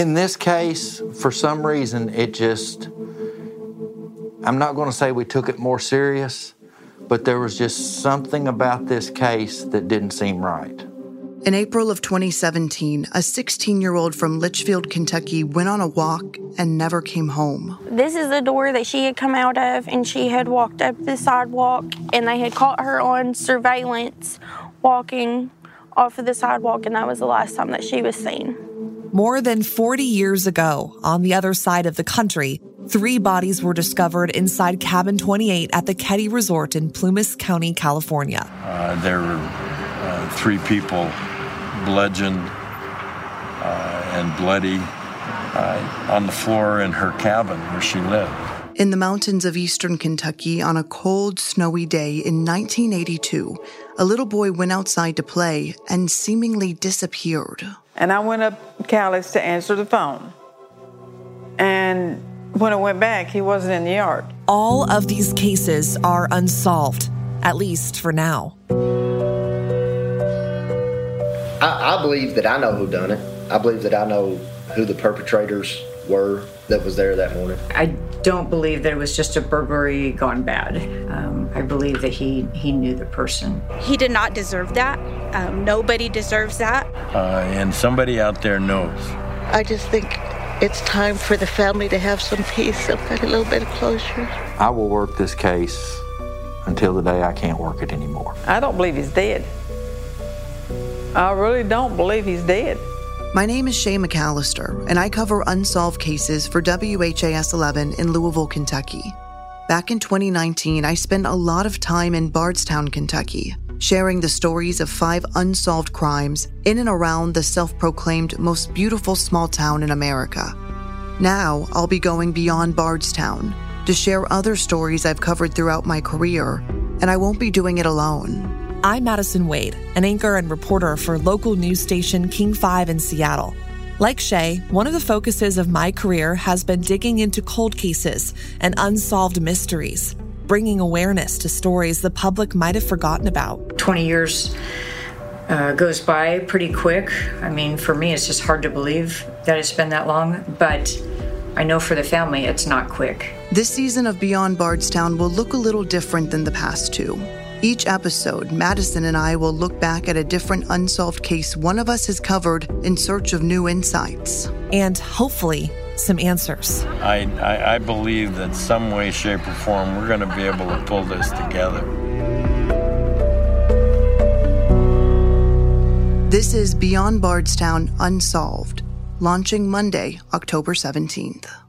In this case, for some reason, it just, I'm not going to say we took it more serious, but there was just something about this case that didn't seem right. In April of 2017, a 16 year old from Leitchfield, Kentucky went on a walk and never came home. This is the door that she had come out of, and she had walked up the sidewalk, and they had caught her on surveillance walking off of the sidewalk, and that was the last time that she was seen. More than 40 years ago, on the other side of the country, three bodies were discovered inside Cabin 28 at the Keddie Resort in Plumas County, California. Uh, there were uh, three people bludgeoned uh, and bloody uh, on the floor in her cabin where she lived. In the mountains of eastern Kentucky on a cold, snowy day in 1982, a little boy went outside to play and seemingly disappeared. And I went up Callis to answer the phone. And when I went back, he wasn't in the yard. All of these cases are unsolved, at least for now. I, I believe that I know who done it. I believe that I know who the perpetrators were that was there that morning. I don't believe that it was just a burglary gone bad. Um, I believe that he, he knew the person. He did not deserve that. Um, nobody deserves that. Uh, and somebody out there knows. I just think it's time for the family to have some peace, some kind of little bit of closure. I will work this case until the day I can't work it anymore. I don't believe he's dead. I really don't believe he's dead. My name is Shay McAlister, and I cover unsolved cases for WHAS 11 in Louisville, Kentucky. Back in 2019, I spent a lot of time in Bardstown, Kentucky, sharing the stories of five unsolved crimes in and around the self proclaimed most beautiful small town in America. Now, I'll be going beyond Bardstown to share other stories I've covered throughout my career, and I won't be doing it alone. I'm Madison Wade, an anchor and reporter for local news station King 5 in Seattle. Like Shay, one of the focuses of my career has been digging into cold cases and unsolved mysteries, bringing awareness to stories the public might have forgotten about. 20 years uh, goes by pretty quick. I mean, for me, it's just hard to believe that it's been that long, but I know for the family, it's not quick. This season of Beyond Bardstown will look a little different than the past two. Each episode, Madison and I will look back at a different unsolved case one of us has covered in search of new insights. And hopefully, some answers. I, I, I believe that some way, shape, or form, we're going to be able to pull this together. This is Beyond Bardstown Unsolved, launching Monday, October 17th.